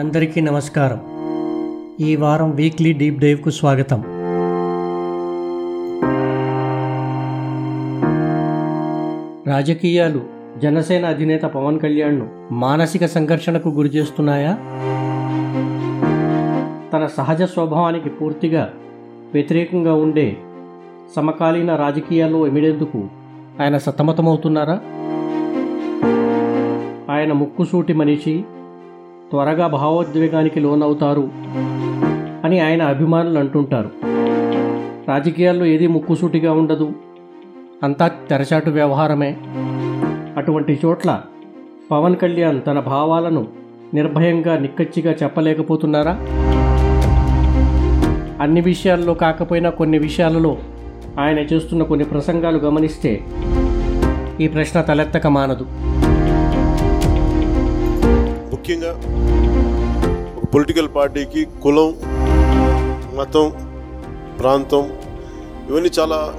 అందరికీ నమస్కారం. ఈ వారం వీక్లీ డీప్ డైవ్కు స్వాగతం. రాజకీయాలు జనసేన అధినేత పవన్ కళ్యాణ్ను మానసిక సంఘర్షణకు గురి చేస్తున్నాయా? తన సహజ స్వభావానికి పూర్తిగా వ్యతిరేకంగా ఉండే సమకాలీన రాజకీయాల్లో ఎమిడేందుకు ఆయన సతమతమవుతున్నారా? ఆయన ముక్కుసూటి మనిషి త్వరగా భావోద్వేగానికి లోనవుతారు అని ఆయన అభిమానులు అంటుంటారు రాజకీయాల్లో ఏది ముక్కుసూటిగా ఉండదు. అంతా తెరచాటు వ్యవహారమే. అటువంటి చోట్ల పవన్ కళ్యాణ్ తన భావాలను నిర్భయంగా నిక్కచ్చిగా చెప్పలేకపోతున్నారా? అన్ని విషయాల్లో కాకపోయినా కొన్ని విషయాలలో ఆయన చేస్తున్న కొన్ని ప్రసంగాలు గమనిస్తే ఈ ప్రశ్న తలెత్తక మానదు. ముఖ్యంగా పొలిటికల్ పార్టీకి కులం మతం ప్రాంతం ఇవన్నీ చాలా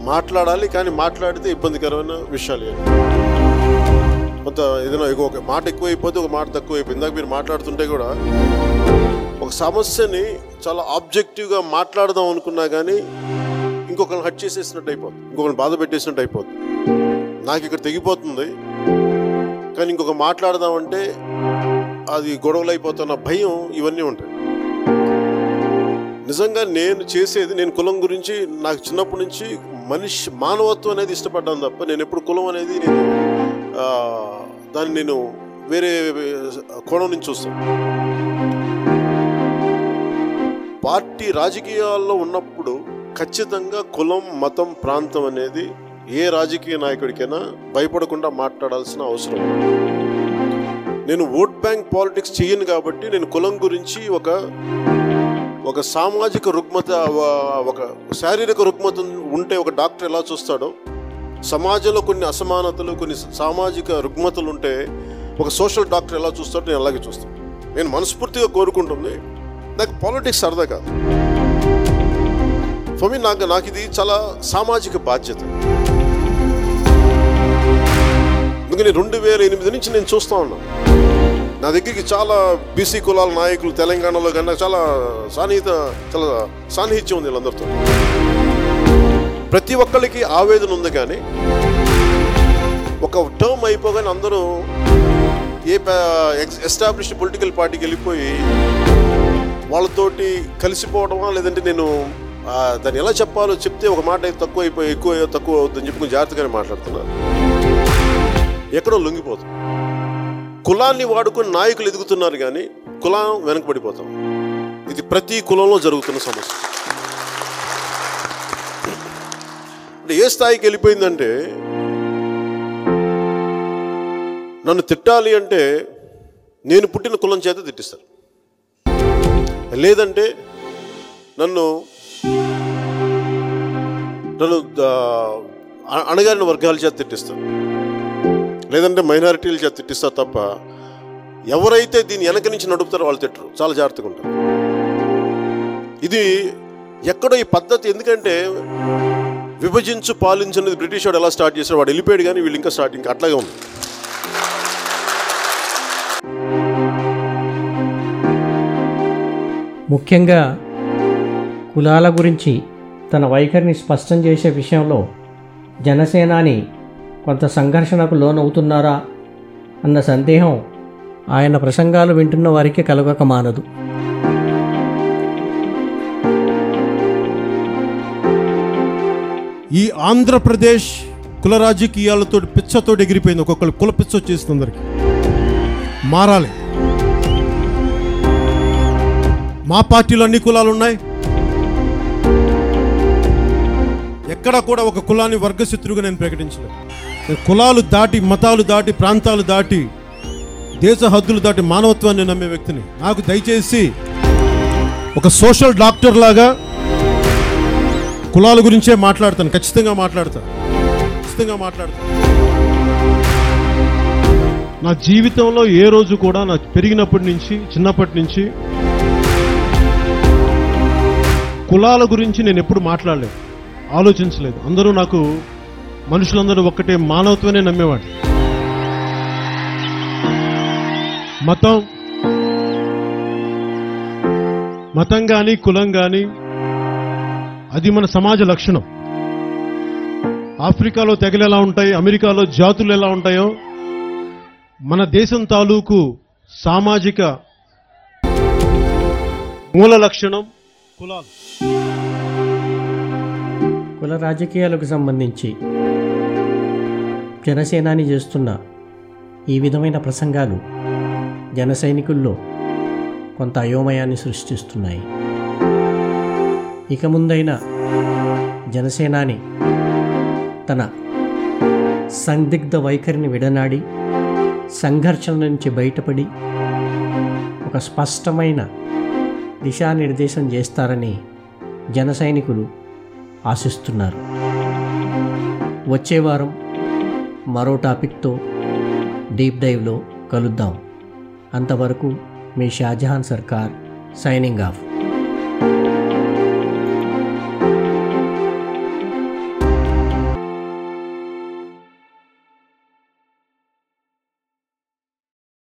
మాట్లాడాలి కానీ మాట్లాడితే ఇబ్బందికరమైన విషయాలు కొంత ఏదైనా ఎక్కువ- ఒక మాట ఎక్కువైపోతే ఒక మాట తక్కువ అయిపోయింది ఇందాక మీరు మాట్లాడుతుంటే కూడా ఒక సమస్యని చాలా ఆబ్జెక్టివ్గా మాట్లాడదాం అనుకున్నా కానీ ఇంకొకరిని హట్ చేసేసినట్టు అయిపోతుంది. ఇంకొకరిని బాధ పెట్టేసినట్టు అయిపోతుంది. నాకు ఇక్కడ తెగిపోతుంది. కానీ ఇంకొక మాట్లాడదామంటే అది గొడవలు అయిపోతున్న భయం ఇవన్నీ ఉంటాయి. నిజంగా నేను చేసేది నేను కులం గురించి నాకు చిన్నప్పటి నుంచి మనిషి మానవత్వం అనేది ఇష్టపడ్డాను తప్ప నేను ఎప్పుడు కులం అనేది నేను దాన్ని నేను వేరే కోణం నుంచి చూస్తాను. పార్టీ రాజకీయాల్లో ఉన్నప్పుడు ఖచ్చితంగా కులం మతం ప్రాంతం అనేది ఏ రాజకీయ నాయకుడికైనా భయపడకుండా మాట్లాడాల్సిన అవసరం నేను ఓట్ బ్యాంక్ పాలిటిక్స్ చేయను కాబట్టి నేను కులం గురించి ఒక ఒక సామాజిక రుగ్మత ఒక శారీరక రుగ్మత ఉంటే ఒక డాక్టర్ ఎలా చూస్తాడో సమాజంలో కొన్ని అసమానతలు కొన్ని సామాజిక రుగ్మతలు ఉంటే ఒక సోషల్ డాక్టర్ ఎలా చూస్తాడో నేను అలాగే చూస్తాను. నేను మనస్ఫూర్తిగా కోరుకుంటుంది. నాకు పాలిటిక్స్ సరదా కాదు. ఫర్ మీ నాకు నాకు ఇది చాలా సామాజిక బాధ్యత. అందుకని రెండు వేల ఎనిమిది నుంచి నేను చూస్తూ ఉన్నాను నా దగ్గరికి చాలా బీసీ కులాల నాయకులు తెలంగాణలో కన్నా చాలా సాన్నిహిత చాలా సాన్నిహిత్యం ఉంది వీళ్ళందరితో. ప్రతి ఒక్కరికి ఆవేదన ఉంది కానీ ఒక టర్మ్ అయిపోగానే అందరూ ఏ ఎస్టాబ్లిష్డ్ పొలిటికల్ పార్టీకి వెళ్ళిపోయి వాళ్ళతోటి కలిసిపోవడమా లేదంటే నేను దాన్ని ఎలా చెప్పాలో చెప్తే ఒక మాట తక్కువ అయిపోయి ఎక్కువ తక్కువ అవుతుందని చెప్పి జాగ్రత్తగానే మాట్లాడుతున్నాను ఎక్కడో లొంగిపోతాం. కులాన్ని వాడుకొని నాయకులు ఎదుగుతున్నారు కానీ కులం వెనకబడిపోతాం. ఇది ప్రతి కులంలో జరుగుతున్న సమస్య. అంటే ఏ స్థాయికి వెళ్ళిపోయిందంటే నన్ను తిట్టాలి అంటే నేను పుట్టిన కులం చేత తిట్టిస్తారు. లేదంటే నన్ను నన్ను అణగారిన వర్గాల చేత తిట్టిస్తారు. లేదంటే మైనారిటీల చేత తిట్టిస్తారు తప్ప ఎవరైతే దీన్ని వెనక నుంచి నడుపుతారో వాళ్ళు తిట్టరు. చాలా జాగ్రత్తగా ఉంటారు ఇది ఎక్కడో ఈ పద్ధతి ఎందుకంటే విభజించు పాలించినది బ్రిటిష్ వాడు ఎలా స్టార్ట్ చేశాడు వాడు వెళ్ళిపోయాడు కానీ వీళ్ళు ఇంకా స్టార్ట్ ఇంకా అట్లాగే ఉంది. ముఖ్యంగా కులాల గురించి తన వైఖరిని స్పష్టం చేసే విషయంలో జనసేనాని కొంత సంఘర్షణకు లోనవుతున్నారా అన్న సందేహం ఆయన ప్రసంగాలు వింటున్న వారికి కలగక మానదు. ఈ ఆంధ్రప్రదేశ్ కుల రాజకీయాలతో పిచ్చతో ఎగిరిపోయింది. ఒక్కొక్కరు కుల పిచ్చ వచ్చేసింది అందరికి. మారాలి. మా పార్టీలో అన్ని కులాలు ఉన్నాయి. ఎక్కడ కూడా ఒక కులాన్ని వర్గశత్రుగా నేను ప్రకటించలేదు. కులాలు దాటి మతాలు దాటి ప్రాంతాలు దాటి దేశ హద్దులు దాటి మానవత్వాన్ని నమ్మే వ్యక్తిని. నాకు దయచేసి ఒక సోషల్ డాక్టర్ లాగా కులాల గురించే మాట్లాడతాను. ఖచ్చితంగా మాట్లాడతాను ఖచ్చితంగా మాట్లాడతాను నా జీవితంలో ఏ రోజు కూడా నా పెరిగినప్పటి నుంచి చిన్నప్పటి నుంచి కులాల గురించి నేను ఎప్పుడు మాట్లాడలేదు. ఆలోచించలేదు. అందరూ నాకు మనుషులందరూ ఒక్కటే మానవత్వనే నమ్మేవాడు. మతం మతం కానీ కులం కానీ అది మన సమాజ లక్షణం. ఆఫ్రికాలో తెగలు ఎలా ఉంటాయి అమెరికాలో జాతులు ఎలా ఉంటాయో మన దేశం తాలూకు సామాజిక మూల లక్షణం కులాలు. కుల రాజకీయాలకు సంబంధించి జనసేనాని చేస్తున్న ఈ విధమైన ప్రసంగాలు జన సైనికుల్లో కొంత అయోమయాన్ని సృష్టిస్తున్నాయి. ఇక ముందైనా జనసేనాని తన సందిగ్ధ వైఖరిని విడనాడి సంఘర్షణ నుంచి బయటపడి ఒక స్పష్టమైన దిశానిర్దేశం చేస్తారని జన సైనికులు ఆశిస్తున్నారు. వచ్చే వారం మరో టాపిక్తో డీప్ డైవ్లో కలుద్దాం. అంతవరకు మీ షాజహాన్ సర్కార్ సైనింగ్ ఆఫ్.